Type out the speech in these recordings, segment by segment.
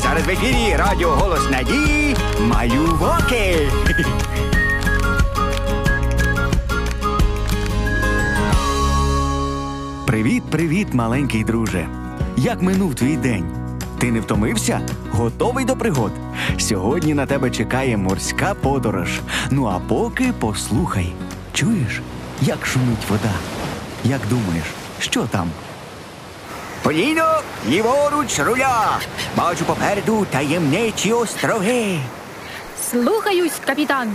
Зараз в ефірі радіо Голос Надії Малюваки. Привіт, привіт, маленький друже. Як минув твій день? Ти не втомився? Готовий до пригод? Сьогодні на тебе чекає морська подорож. Ну а поки послухай. Чуєш, як шумить вода? Як думаєш, що там? Поліно, ліворуч руля. Бачу попереду таємничі остроги. Слухаюсь, капітан.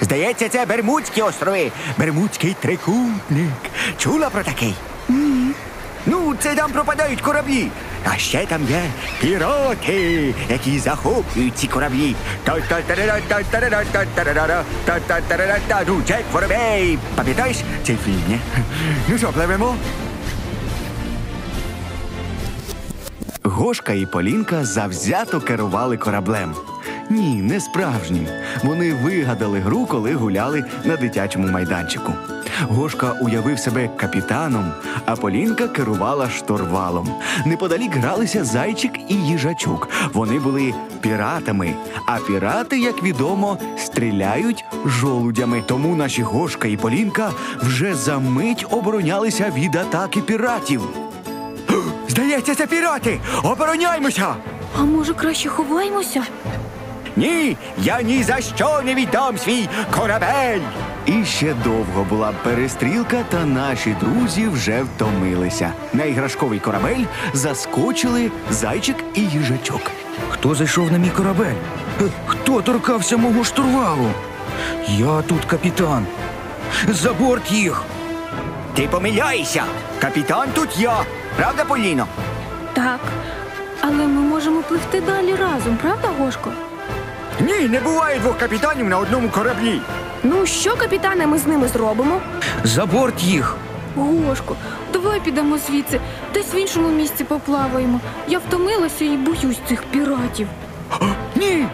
Здається, це Бермудські острови. Бермудський трикутник. Чула про такий? Ні. Ну, це там пропадають кораблі. А ще там є пірати, які захоплюють ці кораблі. Ну, Джек Воробей. Пам'ятаєш цей фільм, ні? Ну що, пливемо? Гошка і Полінка завзято керували кораблем. Ні, не справжнім. Вони вигадали гру, коли гуляли на дитячому майданчику. Гошка уявив себе капітаном, а Полінка керувала штурвалом. Неподалік гралися зайчик і їжачок. Вони були піратами. А пірати, як відомо, стріляють жолудями. Тому наші Гошка і Полінка вже за мить оборонялися від атаки піратів. Здається, це пірати! Обороняймося! А може краще ховаємося? Ні, я ні за що не віддам свій корабель. І ще довго була перестрілка, та наші друзі вже втомилися. На іграшковий корабель заскочили зайчик і їжачок. Хто зайшов на мій корабель? Е, Хто торкався мого штурвалу? Я тут капітан. За борт їх. Ти помиляєшся! Капітан тут я. Правда, Поліно? Так. Але ми можемо пливти далі разом, правда, Гошко? Ні, не буває двох капітанів на одному кораблі. Ну що, капітане, ми з ними зробимо? За борт їх. Гошко, давай підемо звідси, десь в іншому місці поплаваємо. Я втомилася і боюсь цих піратів. Ні!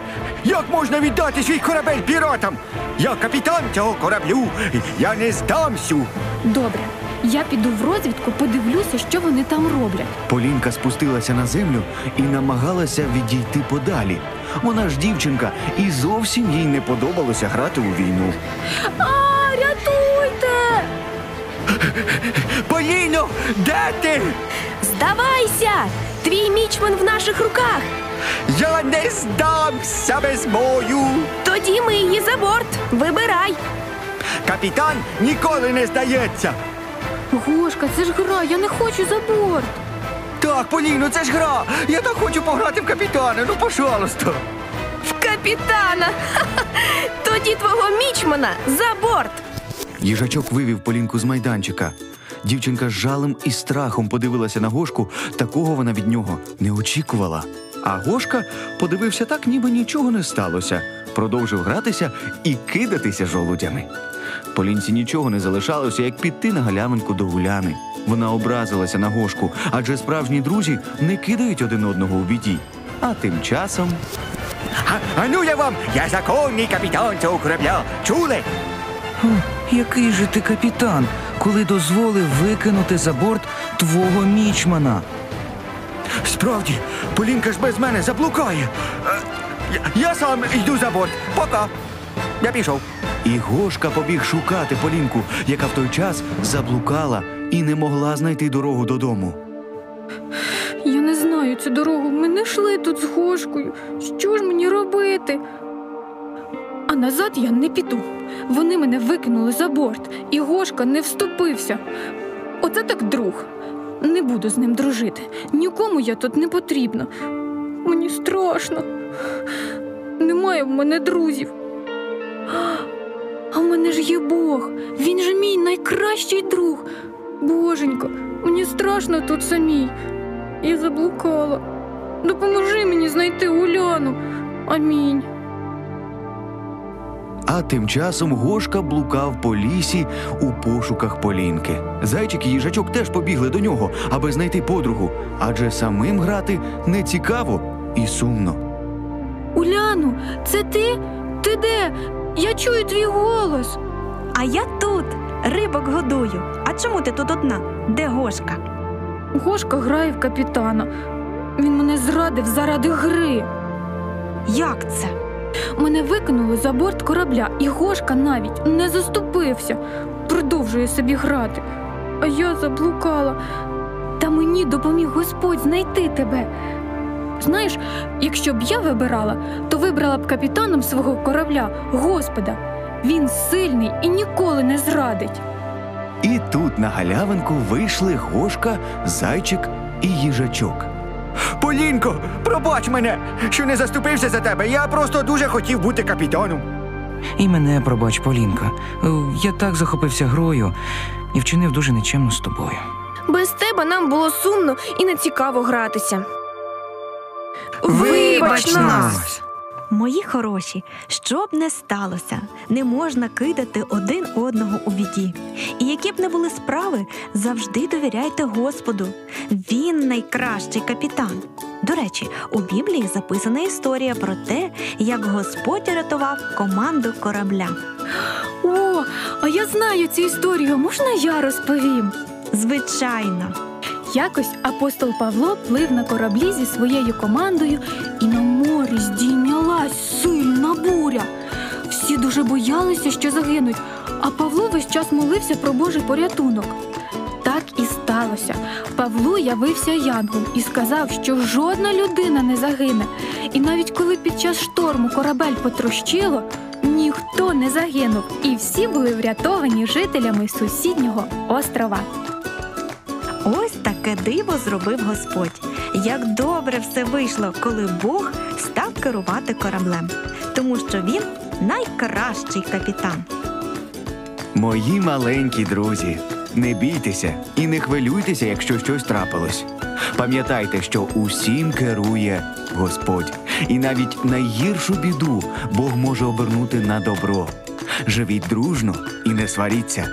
Як можна віддати свій корабель піратам? Я капітан цього кораблю. Я не здамсю. Добре, я піду в розвідку, подивлюся, що вони там роблять. Полінка спустилася на землю і намагалася відійти подалі. Вона ж дівчинка, і зовсім їй не подобалося грати у війну. А, рятуйте! Поліно, де ти? Здавайся! Твій мічман в наших руках. Я не здамся без бою. Тоді ми її за борт. Вибирай. Капітан ніколи не здається. Гошка, це ж гра, я не хочу за борт. Так, Поліно, це ж гра. Я так хочу пограти в капітана. Ну, пожалуйста. В капітана! Тоді твого мічмана за борт. Їжачок вивів Полінку з майданчика. Дівчинка з жалем і страхом подивилася на Гошку, такого вона від нього не очікувала. А Гошка подивився так, ніби нічого не сталося, продовжив гратися і кидатися жолудями. Полінці нічого не залишалося, як піти на галявинку до гуляни. Вона образилася на Гошку, адже справжні друзі не кидають один одного у біді. А тим часом. А, а ну я вам! Я законний капітан цього корабля! Чули? О, який же ти капітан, коли дозволив викинути за борт твого мічмана? Справді, Полінка ж без мене заблукає. Е, Я, я сам йду за борт. Пока. Я пішов. І Гошка побіг шукати Полінку, яка в той час заблукала і не могла знайти дорогу додому. Я не знаю цю дорогу. Ми не йшли тут з Гошкою. Що ж мені робити? А назад я не піду. Вони мене викинули за борт, і Гошка не вступився. Оце так друг. Не буду з ним дружити. Нікому я тут не потрібна. Мені страшно. Немає в мене друзів. Мене ж є Бог. Він же мій найкращий друг. Боженько, мені страшно тут самій. Я заблукала. Допоможи мені знайти Уляну. Амінь. А тим часом Гошка блукав по лісі у пошуках Полінки. Зайчик і їжачок теж побігли до нього, аби знайти подругу, адже самим грати не цікаво і сумно. Уляну, це ти? Ти де? Я чую твій голос. А я тут рибок годую. А чому ти тут одна? Де Гошка? Гошка грає в капітана. Він мене зрадив заради гри. Як це? Мене викинули за борт корабля, і Гошка навіть не заступився, продовжує собі грати. А я заблукала. Та мені допоміг Господь знайти тебе. Знаєш, якщо б я вибирала, то вибрала б капітаном свого корабля Господа. Він сильний і ніколи не зрадить. І тут на галявинку вийшли Гошка, зайчик і їжачок. Полінко, пробач мене, що не заступився за тебе. Я просто дуже хотів бути капітаном. І мене, пробач, Полінка. Е, Я так захопився грою і вчинив дуже нечемно з тобою. Без тебе нам було сумно і не цікаво гратися. Вибач нас! Мої хороші, що б не сталося, не можна кидати один одного у біді. І які б не були справи, завжди довіряйте Господу. Він найкращий капітан. До речі, у Біблії записана історія про те, як Господь рятував команду корабля. О, а я знаю цю історію. Можна я розповім? Звичайно, Якось апостол Павло плив на кораблі зі своєю командою, і на морі здійнялась сильна буря. Всі дуже боялися, що загинуть, а Павло весь час молився про Божий порятунок. Так і сталося. Павлу явився янгол і сказав, що жодна людина не загине. І навіть коли під час шторму корабель потрощило, ніхто не загинув, і всі були врятовані жителями сусіднього острова. Таке диво зробив Господь. Як добре все вийшло, коли Бог став керувати кораблем, тому що він найкращий капітан. Мої маленькі друзі, не бійтеся і не хвилюйтеся, якщо щось трапилось. Пам'ятайте, що усім керує Господь, і навіть найгіршу біду Бог може обернути на добро. Живіть дружно і не сваріться.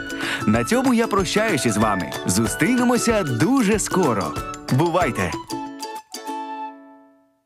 На цьому я прощаюся з вами. Зустрінемося дуже скоро. Бувайте!